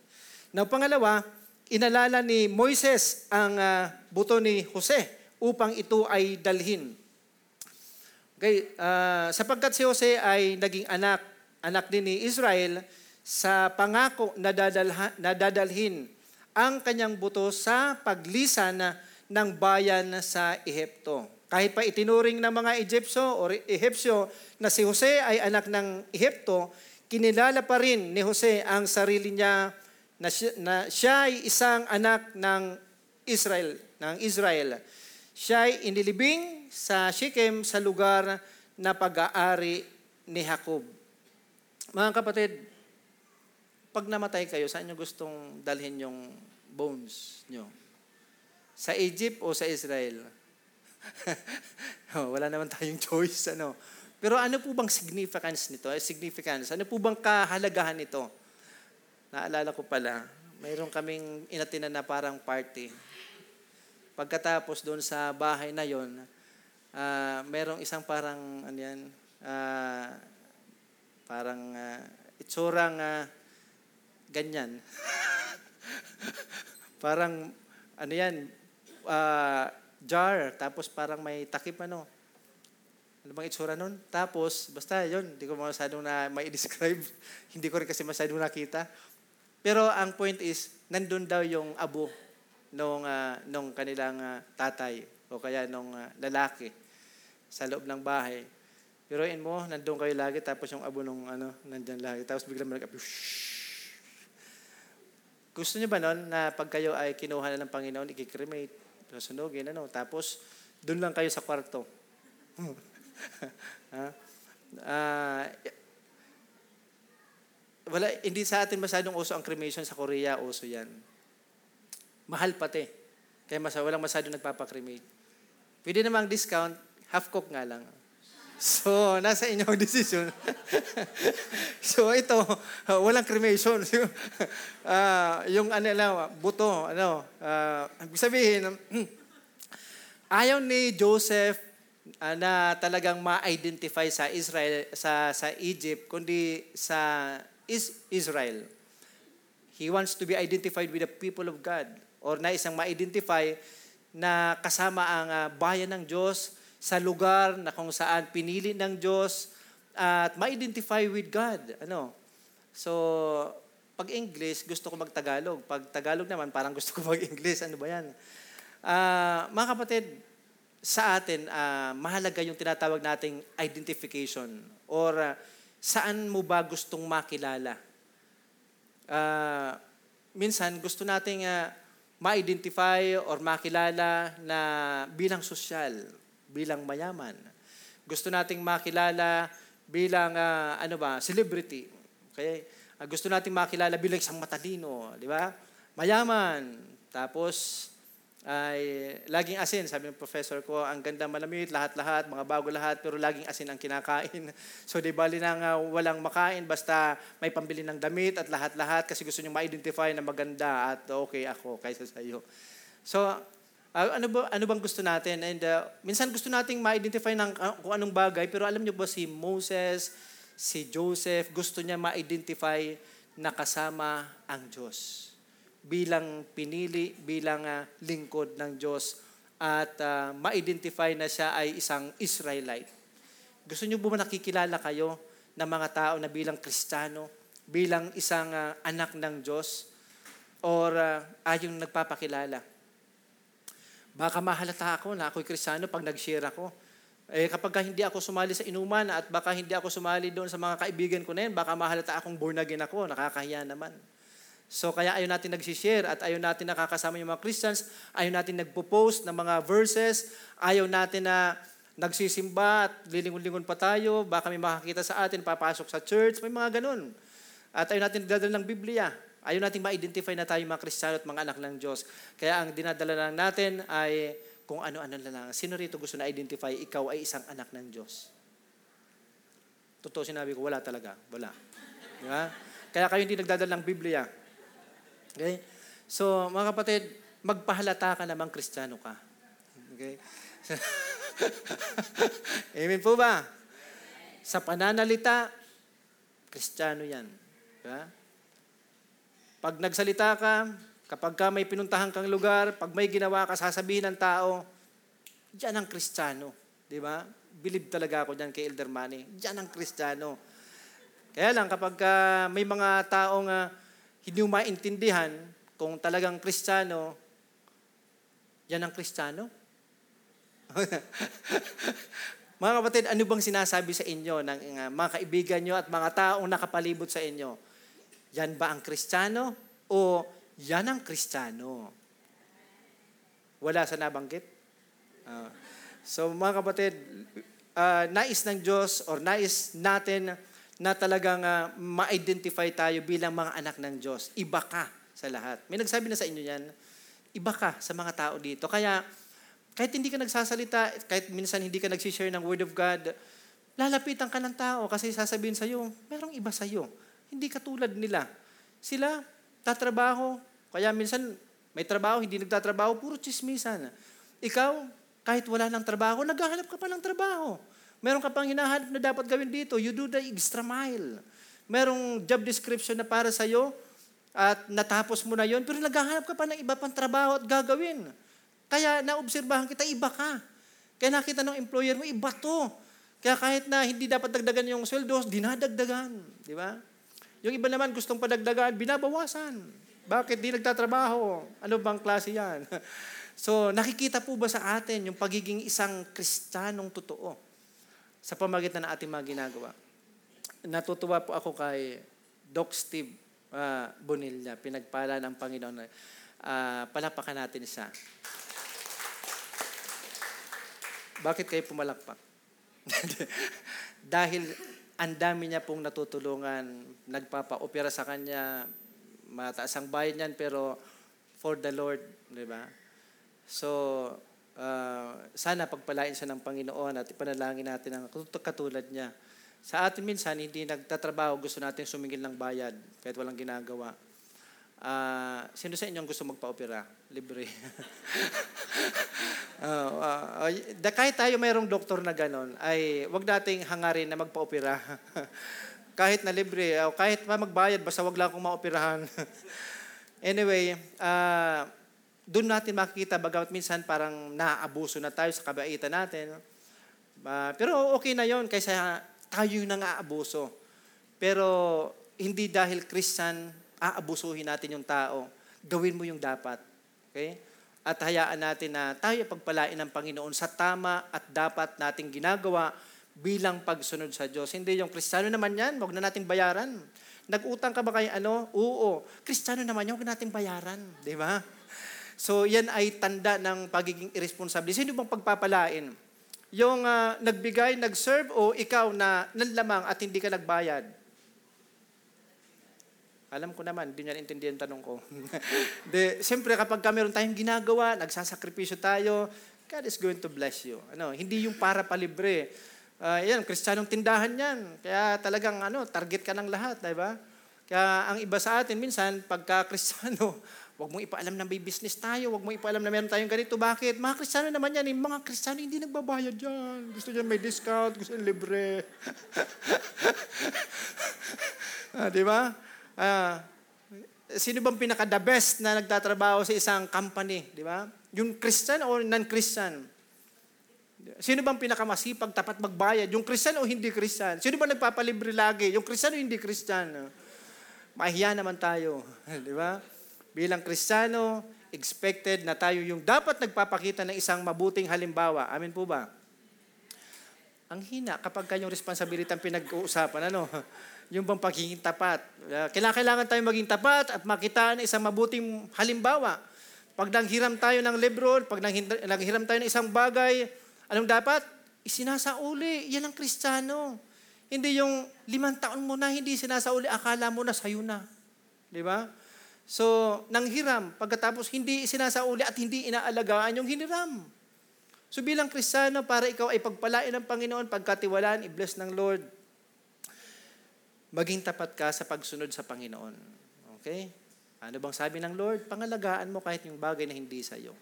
Now, pangalawa, inalala ni Moises ang ah, buto ni Jose upang ito ay dalhin. Okay, ah, sapagkat si Jose ay naging anak, anak din ni Israel, sa pangako na, dadalha, na dadalhin ang kanyang buto sa paglisan ng bayan sa Ehipto. Kahit pa itinuring ng mga Egyptyo o Ehipsyo na si Jose ay anak ng Ehipto, kinilala pa rin ni Jose ang sarili niya na siya, na siya ay isang anak ng Israel, ng Israel. Siya ay inilibing sa Shechem sa lugar na pag-aari ni Jacob. Mga kapatid, pag namatay kayo, saan nyo gustong dalhin yung bones nyo? Sa Egypt o sa Israel? oh, wala naman tayong choice. Ano? Pero ano po bang significance nito? Eh, significance. Ano po bang kahalagahan nito? Naalala ko pala, mayroon kaming inatinan na parang party. Pagkatapos doon sa bahay na yon, uh, mayroong isang parang ano yan, uh, parang uh, itsurang uh, ganyan. parang ano yan, uh, jar, tapos parang may takip ano. Ano bang itsura nun? Tapos, basta yon hindi ko masyadong na may describe hindi ko rin kasi masyadong nakita. Pero ang point is, nandun daw yung abo nung, uh, nung kanilang uh, tatay o kaya nung uh, lalaki sa loob ng bahay. Piroin mo, nandun kayo lagi, tapos yung abo nung ano, nandyan lagi. Tapos biglang mag Gusto niyo ba nun na pag kayo ay kinuha na ng Panginoon, ikikremate, susunugin, ano, tapos doon lang kayo sa kwarto. ha? uh, wala, hindi sa atin masyadong uso ang cremation sa Korea, uso yan. Mahal pati. Kaya mas, walang masyado nagpapakremate. Pwede namang discount, half cook nga lang. So, nasa inyong decision. so, ito, uh, walang cremation. uh, yung ano lang, buto, ano, uh, sabihin, ayaw ni Joseph uh, na talagang ma-identify sa Israel, sa, sa Egypt, kundi sa is Israel. He wants to be identified with the people of God or na isang ma-identify na kasama ang uh, bayan ng Diyos sa lugar na kung saan pinili ng Diyos at ma-identify with God. Ano? So, pag English, gusto ko mag-Tagalog. Pag Tagalog naman, parang gusto ko mag-English. Ano ba yan? Uh, mga kapatid, sa atin, uh, mahalaga yung tinatawag nating identification or uh, saan mo ba gustong makilala. Uh, minsan, gusto nating uh, ma-identify or makilala na bilang sosyal, bilang mayaman. Gusto nating makilala bilang ah, ano ba, celebrity. Okay? Ah, gusto nating makilala bilang isang matalino, di ba? Mayaman. Tapos ay laging asin, sabi ng professor ko, ang ganda malamit, lahat-lahat, mga bago lahat, pero laging asin ang kinakain. So di bali na nga walang makain, basta may pambili ng damit at lahat-lahat kasi gusto niyo ma-identify na maganda at okay ako kaysa sa iyo. So ah, ano ba ano bang gusto natin? And ah, minsan gusto nating ma-identify ng ah, kung anong bagay, pero alam niyo ba si Moses, si Joseph, gusto niya ma-identify na kasama ang Diyos bilang pinili, bilang ah, lingkod ng Diyos at ah, ma-identify na siya ay isang Israelite. Gusto niyo ba nakikilala kayo ng mga tao na bilang Kristiyano, bilang isang ah, anak ng Diyos, or uh, ayong nagpapakilala? Baka mahalata ako na ako'y Kristiyano pag nag-share ako. Eh, kapag ka hindi ako sumali sa inuman at baka hindi ako sumali doon sa mga kaibigan ko na yun, baka mahalata akong born again ako, nakakahiya naman. So kaya ayaw natin nagsishare at ayaw natin nakakasama yung mga Christians, ayaw natin nagpo-post ng mga verses, ayaw natin na nagsisimba at lilingon-lingon pa tayo, baka may makakita sa atin, papasok sa church, may mga ganun. At ayaw natin dadala ng Biblia. Ayaw natin ma-identify na tayo mga Kristiyano at mga anak ng Diyos. Kaya ang dinadala lang natin ay kung ano-ano lang. Sino rito gusto na identify, ikaw ay isang anak ng Diyos? Totoo sinabi ko, wala talaga. Wala. Di ba? Kaya kayo hindi nagdadala ng Biblia. Okay? So, mga kapatid, magpahalata ka namang kristyano ka. Okay? Amen po ba? Sa pananalita, kristyano yan. Diba? Pag nagsalita ka, kapag ka may pinuntahan kang lugar, pag may ginawa ka, sasabihin ng tao, diyan ang kristyano. Di ba? Believe talaga ako diyan kay Elder Manny. Diyan ang kristyano. Kaya lang, kapag ka may mga taong uh, hindi mo maintindihan kung talagang kristyano, yan ang kristyano. mga kapatid, ano bang sinasabi sa inyo ng uh, mga kaibigan nyo at mga taong nakapalibot sa inyo? Yan ba ang kristyano o yan ang kristyano? Wala sa nabanggit? Uh, so mga kapatid, uh, nais ng Diyos or nais natin na talagang uh, ma-identify tayo bilang mga anak ng Diyos. Iba ka sa lahat. May nagsabi na sa inyo yan, iba ka sa mga tao dito. Kaya kahit hindi ka nagsasalita, kahit minsan hindi ka nagsishare ng Word of God, lalapitan ka ng tao kasi sasabihin sa'yo, merong iba sa'yo. Hindi katulad nila. Sila, tatrabaho. Kaya minsan, may trabaho, hindi nagtatrabaho, puro chismisan. Ikaw, kahit wala ng trabaho, naghahanap ka pa ng trabaho. Meron ka pang hinahanap na dapat gawin dito, you do the extra mile. Merong job description na para sa'yo, at natapos mo na yon pero naghahanap ka pa ng iba pang trabaho at gagawin. Kaya naobserbahan kita, iba ka. Kaya nakita ng employer mo, iba to. Kaya kahit na hindi dapat dagdagan yung sweldo, dinadagdagan. Di ba? Yung iba naman gustong padagdagan, binabawasan. Bakit di nagtatrabaho? Ano bang klase yan? so, nakikita po ba sa atin yung pagiging isang kristyanong totoo sa pamagitan ng ating mga ginagawa? Natutuwa po ako kay Doc Steve uh, Bonilla. Pinagpala ng Panginoon. Uh, palapakan natin siya. Bakit kayo pumalakpak? Dahil ang dami niya pong natutulungan, nagpapa-opera sa kanya, mataas ang bayad niyan, pero for the Lord, di ba? So, uh, sana pagpalain siya ng Panginoon at ipanalangin natin ang katulad niya. Sa atin minsan, hindi nagtatrabaho, gusto natin sumingil ng bayad kahit walang ginagawa. Uh, sino sa inyo gusto magpa-opera? Libre. uh, uh, uh, kahit tayo mayroong doktor na ganon, ay wag nating hangarin na magpa-opera. kahit na libre, uh, kahit pa magbayad, basta wag lang akong maoperahan. anyway, uh, doon natin makikita, bagamat minsan parang naaabuso na tayo sa kabaitan natin. Uh, pero okay na yon kaysa tayo yung nang-aabuso. Pero hindi dahil Christian, aabusuhin natin yung tao. Gawin mo yung dapat. Okay? At hayaan natin na tayo pagpalain ng Panginoon sa tama at dapat nating ginagawa bilang pagsunod sa Diyos. Hindi yung Kristiyano naman yan, huwag na nating bayaran. Nag-utang ka ba kay ano? Oo. Kristiyano naman yan, huwag nating bayaran. Di ba? So, yan ay tanda ng pagiging irresponsible. Sino bang pagpapalain? Yung ah, nagbigay, nag-serve o ikaw na nanlamang at hindi ka nagbayad? Alam ko naman, hindi niya naintindihan ang tanong ko. De, siyempre kapag ka meron tayong ginagawa, nagsasakripisyo tayo, God is going to bless you. Ano, hindi yung para palibre. Uh, yan, kristyanong tindahan yan. Kaya talagang ano, target ka ng lahat, di ba? Kaya ang iba sa atin, minsan, pagka kristyano, Huwag mo ipaalam na may business tayo. Huwag mo ipaalam na meron tayong ganito. Bakit? Mga kristyano naman yan. Yung mga kristyano hindi nagbabayad dyan. Gusto niya may discount. Gusto niya libre. ah, di ba? Ah, sino bang pinaka-the best na nagtatrabaho sa isang company? Di ba? Yung Christian o non-Christian? Sino bang pinakamasipag, tapat magbayad? Yung Christian o hindi Christian? Sino ba nagpapalibre lagi? Yung Christian o hindi Christian? Mahiya naman tayo. Di ba? bilang Kristiyano, expected na tayo yung dapat nagpapakita ng isang mabuting halimbawa. Amin po ba? Ang hina kapag kanyang responsibility ang pinag-uusapan, ano? Yung bang pagiging tapat. Uh, kailangan tayo maging tapat at makitaan isang mabuting halimbawa. Pag nanghiram tayo ng libro, pag nanghiram tayo ng isang bagay, anong dapat? Isinasauli. Yan ang Kristiyano. Hindi yung limang taon mo na hindi sinasauli, akala mo na sa'yo na. Di ba? So, nanghiram, pagkatapos hindi sinasauli at hindi inaalagaan yung hiniram. So bilang Kristiyano, para ikaw ay pagpalain ng Panginoon, pagkatiwalaan, i-bless ng Lord, maging tapat ka sa pagsunod sa Panginoon. Okay? Ano bang sabi ng Lord? Pangalagaan mo kahit yung bagay na hindi sa iyo.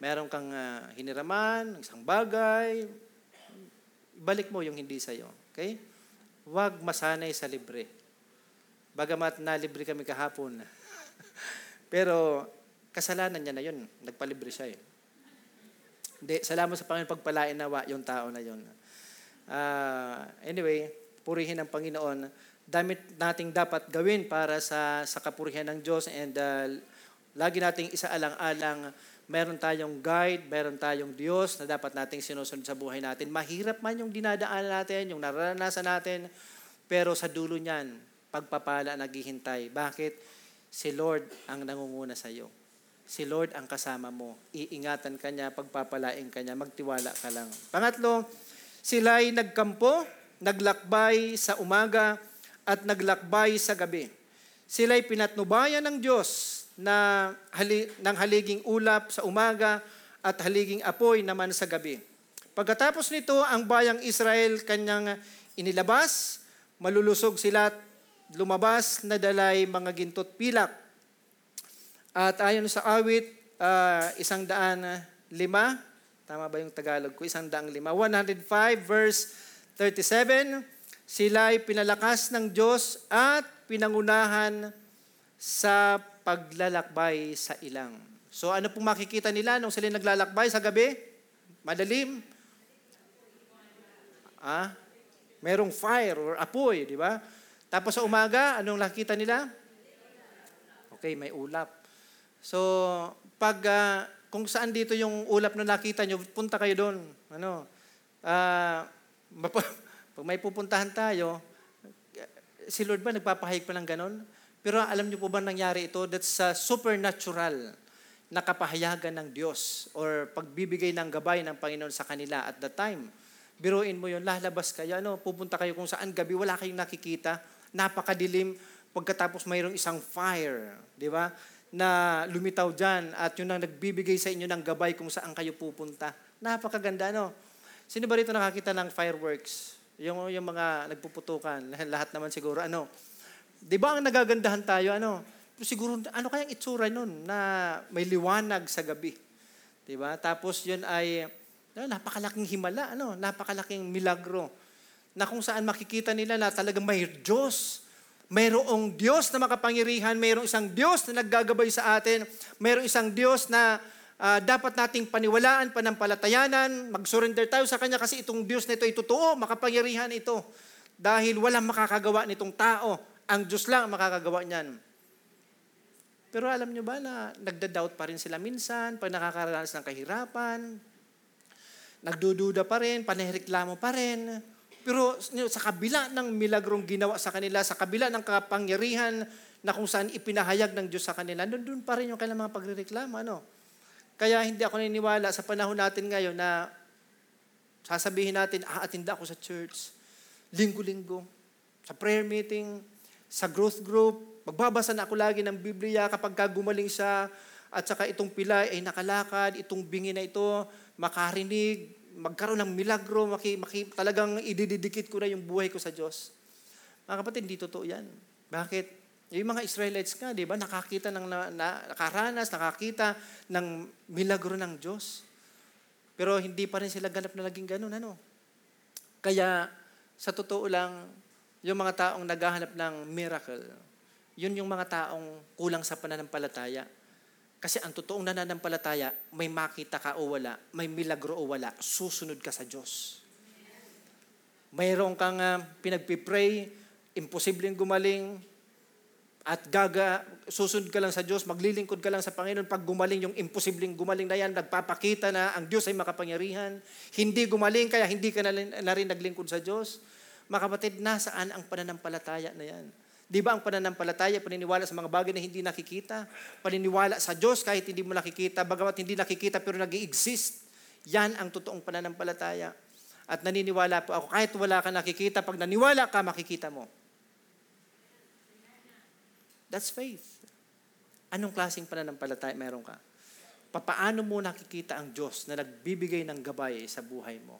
Meron kang uh, hiniraman, isang bagay, balik mo yung hindi sa iyo. Okay? Huwag masanay sa libre. Bagamat nalibre kami kahapon, pero kasalanan niya na yun. Nagpalibre siya eh. Hindi, salamat sa Panginoon pagpalain nawa yung tao na yun. Uh, anyway, purihin ang Panginoon. Damit nating dapat gawin para sa, sa kapurihan ng Diyos and uh, lagi nating isaalang-alang meron tayong guide, meron tayong Diyos na dapat nating sinusunod sa buhay natin. Mahirap man yung dinadaan natin, yung naranasan natin, pero sa dulo niyan, pagpapala naghihintay. Bakit? Si Lord ang nangunguna sa iyo. Si Lord ang kasama mo. Iingatan ka niya, pagpapalain ka niya, magtiwala ka lang. Pangatlo, sila'y nagkampo, naglakbay sa umaga, at naglakbay sa gabi. Sila'y pinatnubayan ng Diyos na hali, ng haliging ulap sa umaga at haliging apoy naman sa gabi. Pagkatapos nito, ang bayang Israel kanyang inilabas, malulusog sila lumabas na dalay mga gintot pilak. At ayon sa awit, uh, isang daan lima, tama ba yung Tagalog ko? Isang daang lima. 105 verse 37, sila'y pinalakas ng Diyos at pinangunahan sa paglalakbay sa ilang. So ano pong makikita nila nung sila naglalakbay sa gabi? Madalim? Ah, merong fire or apoy, di ba? Tapos sa umaga, anong nakita nila? Okay, may ulap. So, pag uh, kung saan dito yung ulap na nakita nyo, punta kayo doon. Ano? Uh, pag may pupuntahan tayo, si Lord ba nagpapahayag pa ng ganon? Pero alam niyo po ba nangyari ito? That's uh, supernatural na kapahayagan ng Diyos or pagbibigay ng gabay ng Panginoon sa kanila at the time. Biruin mo yun, lalabas kayo, ano, pupunta kayo kung saan gabi, wala kayong nakikita napakadilim, pagkatapos mayroong isang fire, di ba? Na lumitaw dyan at yun ang nagbibigay sa inyo ng gabay kung saan kayo pupunta. Napakaganda, no? Sino ba rito nakakita ng fireworks? Yung, yung mga nagpuputukan, lahat naman siguro, ano? Di ba ang nagagandahan tayo, ano? Siguro, ano kayang itsura nun na may liwanag sa gabi? Di ba? Tapos yun ay, napakalaking himala, ano? Napakalaking milagro na kung saan makikita nila na talagang may Diyos. Mayroong Diyos na makapangyarihan, mayroong isang Diyos na naggagabay sa atin, mayroong isang Diyos na uh, dapat nating paniwalaan, panampalatayanan, mag-surrender tayo sa Kanya kasi itong Diyos na ito ay totoo, makapangyarihan ito. Dahil walang makakagawa nitong tao. Ang Diyos lang ang makakagawa niyan. Pero alam nyo ba na nagda-doubt pa rin sila minsan pag nakakaranas ng kahirapan, nagdududa pa rin, panireklamo pa rin, pero sa kabila ng milagrong ginawa sa kanila, sa kabila ng kapangyarihan na kung saan ipinahayag ng Diyos sa kanila, doon pa rin yung kailang mga pagrereklamo. Ano? Kaya hindi ako naniniwala sa panahon natin ngayon na Sasabihin natin, aatinda ako sa church. Linggo-linggo. Sa prayer meeting. Sa growth group. Magbabasa na ako lagi ng Biblia kapag ka gumaling siya. At saka itong pilay ay nakalakad. Itong bingi na ito, makarinig. Magkaroon ng milagro. Maki, maki, talagang idididikit ko na yung buhay ko sa Diyos. Mga kapatid, hindi totoo yan. Bakit? Yung mga Israelites nga, di ba, nakakita ng, na, na, nakaranas, nakakita ng milagro ng Diyos. Pero hindi pa rin sila ganap na naging ganun, ano? Kaya, sa totoo lang, yung mga taong naghahanap ng miracle, yun yung mga taong kulang sa pananampalataya. Kasi ang totoong nananampalataya, may makita ka o wala, may milagro o wala, susunod ka sa Diyos. Mayroon kang uh, pinagpipray, imposibleng gumaling, at gaga, susunod ka lang sa Diyos, maglilingkod ka lang sa Panginoon. Pag gumaling yung imposibleng gumaling na yan, nagpapakita na ang Diyos ay makapangyarihan. Hindi gumaling, kaya hindi ka na, na rin naglingkod sa Diyos. Mga kapatid, nasaan ang pananampalataya na yan? Di ba ang pananampalataya, paniniwala sa mga bagay na hindi nakikita? Paniniwala sa Diyos kahit hindi mo nakikita, bagamat hindi nakikita pero nag exist Yan ang totoong pananampalataya. At naniniwala po ako, kahit wala ka nakikita, pag naniwala ka, makikita mo. That's faith. Anong klaseng pananampalataya meron ka? Papaano mo nakikita ang Diyos na nagbibigay ng gabay sa buhay mo?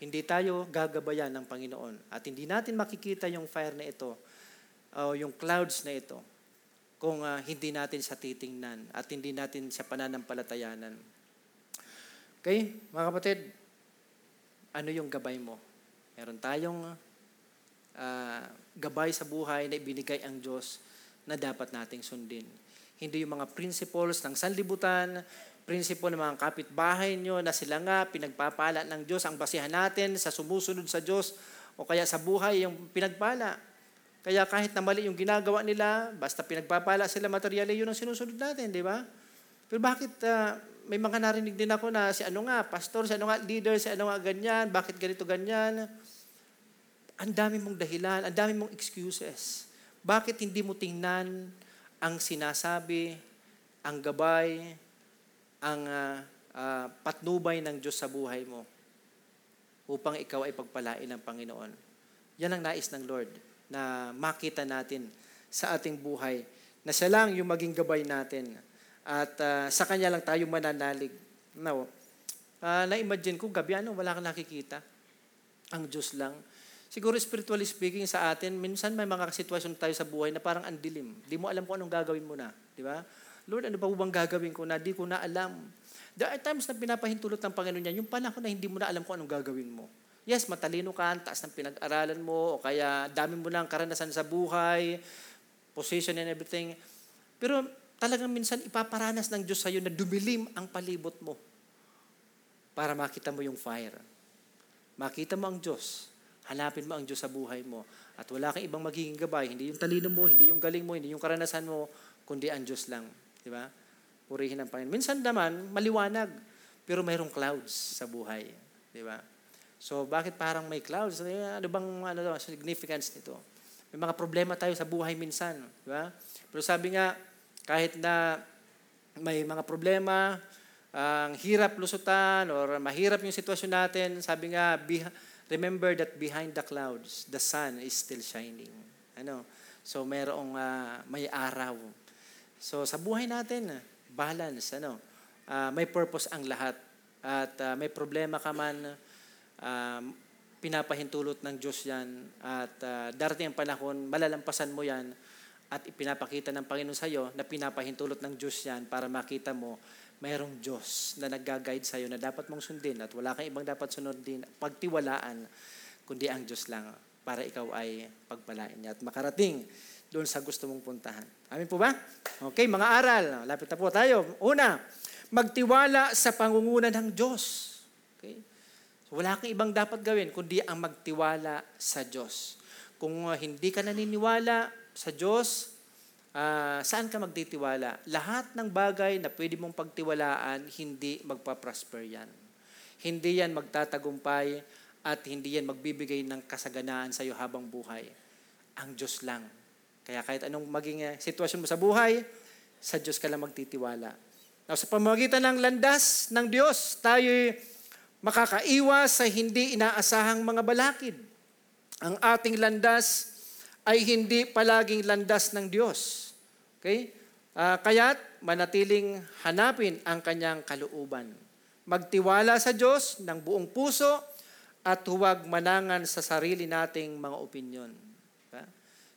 Hindi tayo gagabayan ng Panginoon at hindi natin makikita yung fire na ito o yung clouds na ito kung uh, hindi natin sa titingnan at hindi natin sa pananampalatayanan. Okay, mga kapatid, ano yung gabay mo? Meron tayong uh, gabay sa buhay na ibinigay ang Diyos na dapat nating sundin. Hindi yung mga principles ng sanlibutan, principle ng mga kapitbahay nyo na sila nga pinagpapala ng Diyos ang basihan natin sa sumusunod sa Diyos o kaya sa buhay yung pinagpala. Kaya kahit na mali yung ginagawa nila, basta pinagpapala sila materially, yun ang sinusunod natin, di ba? Pero bakit uh, may mga narinig din ako na si ano nga, pastor, si ano nga, leader, si ano nga ganyan, bakit ganito ganyan? Ang dami mong dahilan, ang dami mong excuses. Bakit hindi mo tingnan ang sinasabi, ang gabay, ang uh, uh, patnubay ng Diyos sa buhay mo upang ikaw ay pagpalain ng Panginoon. Yan ang nais ng Lord na makita natin sa ating buhay na siya lang yung maging gabay natin at uh, sa Kanya lang tayo mananalig. Now, uh, na-imagine ko, gabi ano, wala kang nakikita. Ang Diyos lang. Siguro spiritually speaking sa atin, minsan may mga sitwasyon tayo sa buhay na parang andilim. Di mo alam kung anong gagawin mo na. Di ba? Lord, ano ba bang gagawin ko na? Di ko na alam. There are times na pinapahintulot ng Panginoon niya, yung panahon na hindi mo na alam kung anong gagawin mo. Yes, matalino ka, taas ng pinag-aralan mo, o kaya dami mo ng karanasan sa buhay, position and everything. Pero talagang minsan ipaparanas ng Diyos sa iyo na dumilim ang palibot mo para makita mo yung fire. Makita mo ang Diyos Hanapin mo ang Diyos sa buhay mo. At wala kang ibang magiging gabay. Hindi yung talino mo, hindi yung galing mo, hindi yung karanasan mo, kundi ang Diyos lang. Di ba? Purihin ang Panginoon. Minsan naman, maliwanag. Pero mayroong clouds sa buhay. Di ba? So, bakit parang may clouds? Ano bang ano, significance nito? May mga problema tayo sa buhay minsan. Di ba? Pero sabi nga, kahit na may mga problema, ang hirap lusutan or mahirap yung sitwasyon natin, sabi nga, remember that behind the clouds, the sun is still shining. Ano? So merong uh, may araw. So sa buhay natin, balance, ano? Uh, may purpose ang lahat. At uh, may problema ka man, uh, pinapahintulot ng Diyos yan. At uh, darating ang panahon, malalampasan mo yan at ipinapakita ng Panginoon sa iyo na pinapahintulot ng Diyos yan para makita mo mayroong Diyos na nag-guide sa iyo na dapat mong sundin at wala kang ibang dapat sunodin, pagtiwalaan, kundi ang Diyos lang para ikaw ay pagpalain niya at makarating doon sa gusto mong puntahan. Amin po ba? Okay, mga aral. Lapit na po tayo. Una, magtiwala sa pangunguna ng Diyos. Okay? So, wala kang ibang dapat gawin kundi ang magtiwala sa Diyos. Kung hindi ka naniniwala sa Diyos, uh, saan ka magtitiwala? Lahat ng bagay na pwede mong pagtiwalaan, hindi magpa-prosper yan. Hindi yan magtatagumpay at hindi yan magbibigay ng kasaganaan sa iyo habang buhay. Ang Diyos lang. Kaya kahit anong maging uh, sitwasyon mo sa buhay, sa Diyos ka lang magtitiwala. Now, sa pamamagitan ng landas ng Diyos, tayo makakaiwas sa hindi inaasahang mga balakid. Ang ating landas ay hindi palaging landas ng Diyos. Okay? Uh, kaya't manatiling hanapin ang kanyang kalooban. Magtiwala sa Diyos ng buong puso at huwag manangan sa sarili nating mga opinyon. Diba?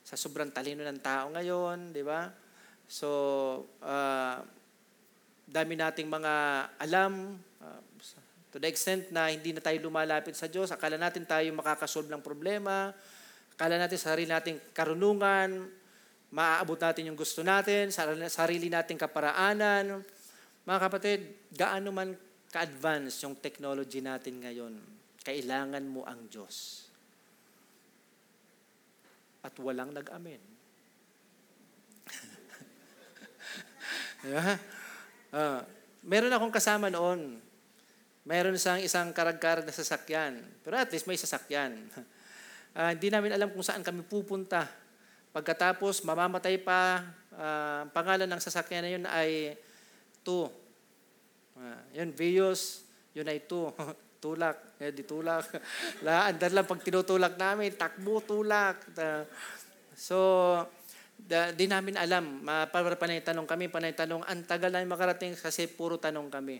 Sa sobrang talino ng tao ngayon, di ba? So, uh, dami nating mga alam, uh, to the extent na hindi na tayo lumalapit sa Diyos, akala natin tayo makakasolve ng problema, akala natin sarili nating karunungan, maaabot natin yung gusto natin, sarili nating kaparaanan. Mga kapatid, gaano man ka-advance yung technology natin ngayon, kailangan mo ang Diyos. At walang nag-amen. diba? Uh, meron akong kasama noon. Meron isang isang karag-karag na sasakyan. Pero at least may sasakyan. Uh, hindi namin alam kung saan kami pupunta. Pagkatapos, mamamatay pa, uh, pangalan ng sasakyan na yun ay 2. Uh, ah, yun, Vios, yun ay 2. tulak, eh, di tulak. La, andar lang pag tinutulak namin, takbo, tulak. Uh, so, da, di namin alam. Para panay tanong kami, panay tanong, ang tagal na makarating kasi puro tanong kami.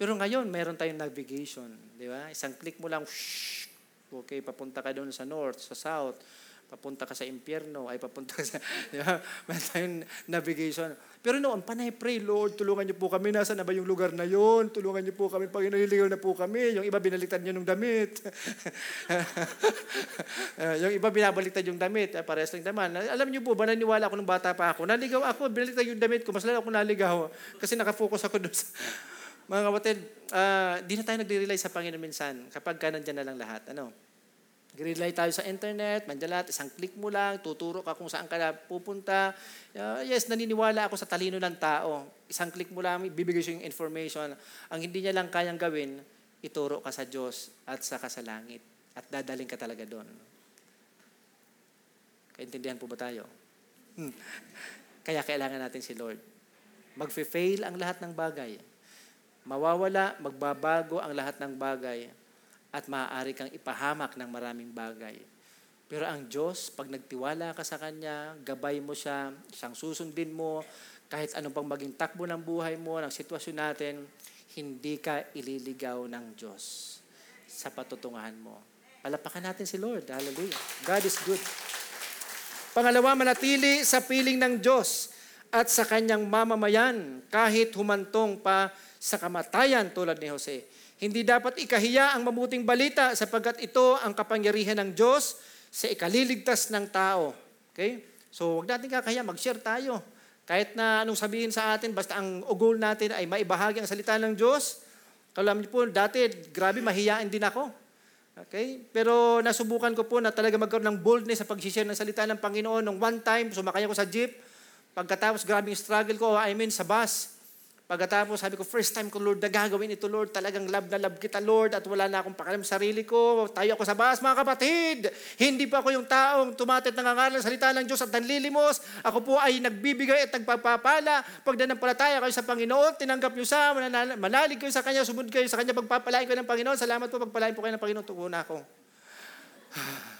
Pero ngayon, meron tayong navigation. Di ba? Isang click mo lang, shh, okay, papunta ka doon sa north, sa south papunta ka sa impyerno, ay papunta sa, di ba? Meron tayong navigation. Pero noon, panay pray, Lord, tulungan niyo po kami. Nasaan na ba yung lugar na yon? Tulungan niyo po kami. Pag inuliligaw na po kami. Yung iba binaliktad niyo ng damit. yung iba binabaliktad yung damit. Eh, parehas lang naman. Alam niyo po ba, naniwala ako nung bata pa ako. Naligaw ako, binaliktad yung damit ko. Mas lalo ako naligaw. Kasi nakafocus ako doon sa... Mga kapatid, uh, di na tayo nagre-rely sa Panginoon minsan kapag ka nandyan na lang lahat. Ano? Nag-rely tayo sa internet, mandyan isang click mo lang, tuturo ka kung saan ka pupunta. Uh, yes, naniniwala ako sa talino ng tao. Isang click mo lang, bibigay siya yung information. Ang hindi niya lang kayang gawin, ituro ka sa Diyos at sa kasalangit. At dadaling ka talaga doon. Kaintindihan po ba tayo? Hmm. Kaya kailangan natin si Lord. Mag-fail ang lahat ng bagay. Mawawala, magbabago ang lahat ng bagay at maaari kang ipahamak ng maraming bagay. Pero ang Diyos, pag nagtiwala ka sa Kanya, gabay mo siya, siyang susundin mo, kahit anong pang maging takbo ng buhay mo, ng sitwasyon natin, hindi ka ililigaw ng Diyos sa patutungahan mo. Palapakan natin si Lord. Hallelujah. God is good. Pangalawa, manatili sa piling ng Diyos at sa kanyang mamamayan kahit humantong pa sa kamatayan tulad ni Jose. Hindi dapat ikahiya ang mabuting balita sapagkat ito ang kapangyarihan ng Diyos sa ikaliligtas ng tao. Okay? So, wag natin kakahiya, mag-share tayo. Kahit na anong sabihin sa atin, basta ang goal natin ay maibahagi ang salita ng Diyos. Kalam niyo po, dati, grabe, mahiyain din ako. Okay? Pero nasubukan ko po na talaga magkaroon ng boldness sa pag-share ng salita ng Panginoon. Nung one time, sumakay ako sa jeep. Pagkatapos, grabe yung struggle ko, I mean, sa bus. Pagkatapos, sabi ko, first time ko, Lord, na gagawin ito, Lord. Talagang love na love kita, Lord. At wala na akong pakalam sa sarili ko. Tayo ako sa bus, mga kapatid. Hindi pa ako yung taong tumatit ng ng salita ng Diyos at nanlilimos. Ako po ay nagbibigay at nagpapapala. Pag nanampalataya kayo sa Panginoon, tinanggap niyo sa, manalig kayo sa Kanya, sumunod kayo sa Kanya, pagpapalain kayo ng Panginoon. Salamat po, pagpalain po kayo ng Panginoon. Tuko na ako.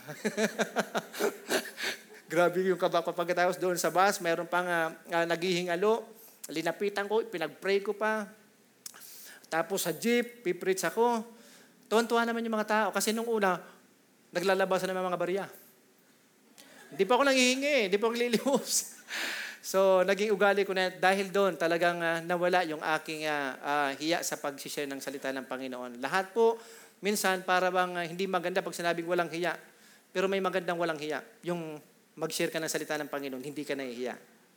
Grabe yung kabak pagkatapos doon sa bus, mayroon pang uh, uh, naghihingalo Linapitan ko, pinag-pray ko pa. Tapos sa jeep, pipreach ako. Tuwan-tuwa naman yung mga tao. Kasi nung una, naglalabasan naman mga barya. Hindi pa ako nangihingi, hindi pa ako lilimos. so, naging ugali ko na dahil doon talagang uh, nawala yung aking uh, uh, hiya sa pag-share ng salita ng Panginoon. Lahat po, minsan para bang uh, hindi maganda pag sinabing walang hiya. Pero may magandang walang hiya. Yung mag-share ka ng salita ng Panginoon, hindi ka nahihiya.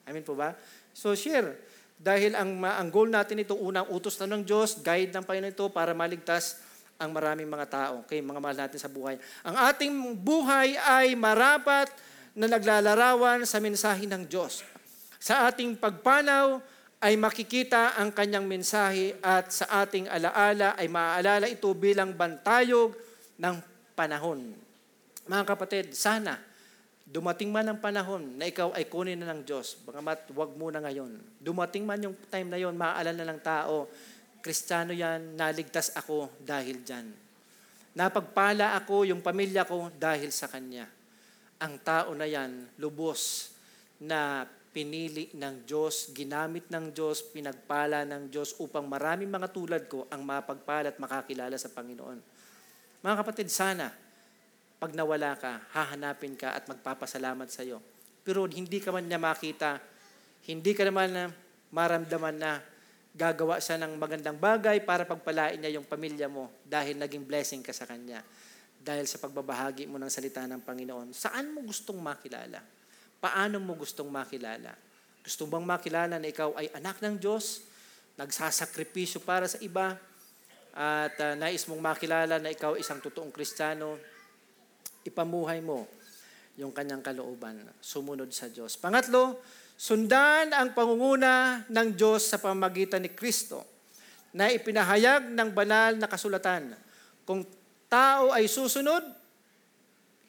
Amen po ba? So, share. Dahil ang, ang goal natin ito, unang utos na ng Diyos, guide ng Panginoon ito para maligtas ang maraming mga tao. Okay, mga mahal natin sa buhay. Ang ating buhay ay marapat na naglalarawan sa mensahe ng Diyos. Sa ating pagpanaw ay makikita ang kanyang mensahe at sa ating alaala ay maaalala ito bilang bantayog ng panahon. Mga kapatid, sana dumating man ang panahon na ikaw ay kunin na ng Diyos, bagamat wag muna ngayon. Dumating man yung time na yon, maaalala ng tao, Kristiyano yan, naligtas ako dahil dyan. Napagpala ako, yung pamilya ko, dahil sa Kanya. Ang tao na yan, lubos na pinili ng Diyos, ginamit ng Diyos, pinagpala ng Diyos upang maraming mga tulad ko ang mapagpala at makakilala sa Panginoon. Mga kapatid, sana, pag nawala ka, hahanapin ka at magpapasalamat sa iyo. Pero hindi ka man niya makita, hindi ka naman na maramdaman na gagawa siya ng magandang bagay para pagpalain niya yung pamilya mo dahil naging blessing ka sa Kanya. Dahil sa pagbabahagi mo ng salita ng Panginoon. Saan mo gustong makilala? Paano mo gustong makilala? Gusto bang makilala na ikaw ay anak ng Diyos, nagsasakripisyo para sa iba, at uh, nais mong makilala na ikaw isang totoong Kristiyano, ipamuhay mo yung kanyang kalooban, sumunod sa Diyos. Pangatlo, sundan ang pangunguna ng Diyos sa pamagitan ni Kristo na ipinahayag ng banal na kasulatan. Kung tao ay susunod,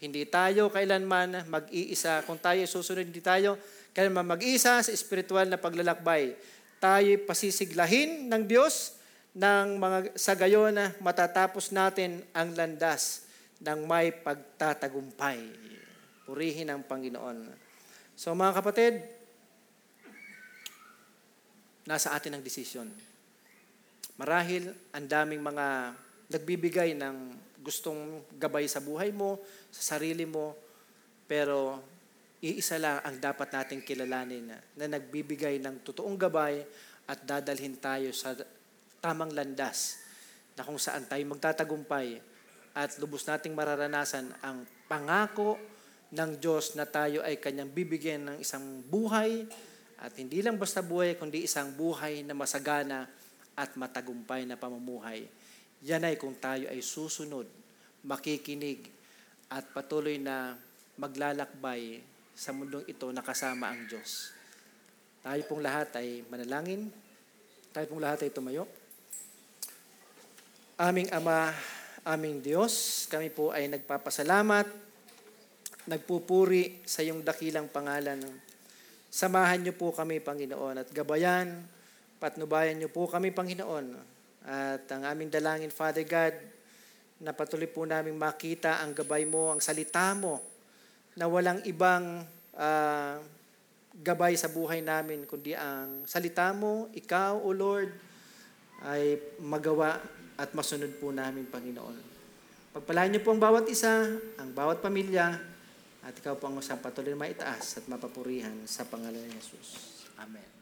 hindi tayo kailanman mag-iisa. Kung tayo ay susunod, hindi tayo kailanman mag-iisa sa espiritual na paglalakbay. Tayo pasisiglahin ng Diyos ng mga sa gayon matatapos natin ang landas ng may pagtatagumpay. Purihin ang Panginoon. So mga kapatid, nasa atin ang desisyon. Marahil ang daming mga nagbibigay ng gustong gabay sa buhay mo, sa sarili mo, pero iisa lang ang dapat nating kilalanin na, na nagbibigay ng totoong gabay at dadalhin tayo sa tamang landas na kung saan tayo magtatagumpay at lubos nating mararanasan ang pangako ng Diyos na tayo ay kanyang bibigyan ng isang buhay at hindi lang basta buhay, kundi isang buhay na masagana at matagumpay na pamumuhay. Yan ay kung tayo ay susunod, makikinig, at patuloy na maglalakbay sa mundong ito na kasama ang Diyos. Tayo pong lahat ay manalangin. Tayo pong lahat ay tumayo. Aming Ama, aming Diyos, kami po ay nagpapasalamat, nagpupuri sa iyong dakilang pangalan. Samahan niyo po kami, Panginoon, at gabayan, patnubayan niyo po kami, Panginoon. At ang aming dalangin, Father God, na patuloy po namin makita ang gabay mo, ang salita mo, na walang ibang uh, gabay sa buhay namin, kundi ang salita mo, ikaw, O Lord, ay magawa at masunod po namin, Panginoon. Pagpalaan niyo po ang bawat isa, ang bawat pamilya, at ikaw po ang usang patuloy na maitaas at mapapurihan sa pangalan ni Jesus. Amen.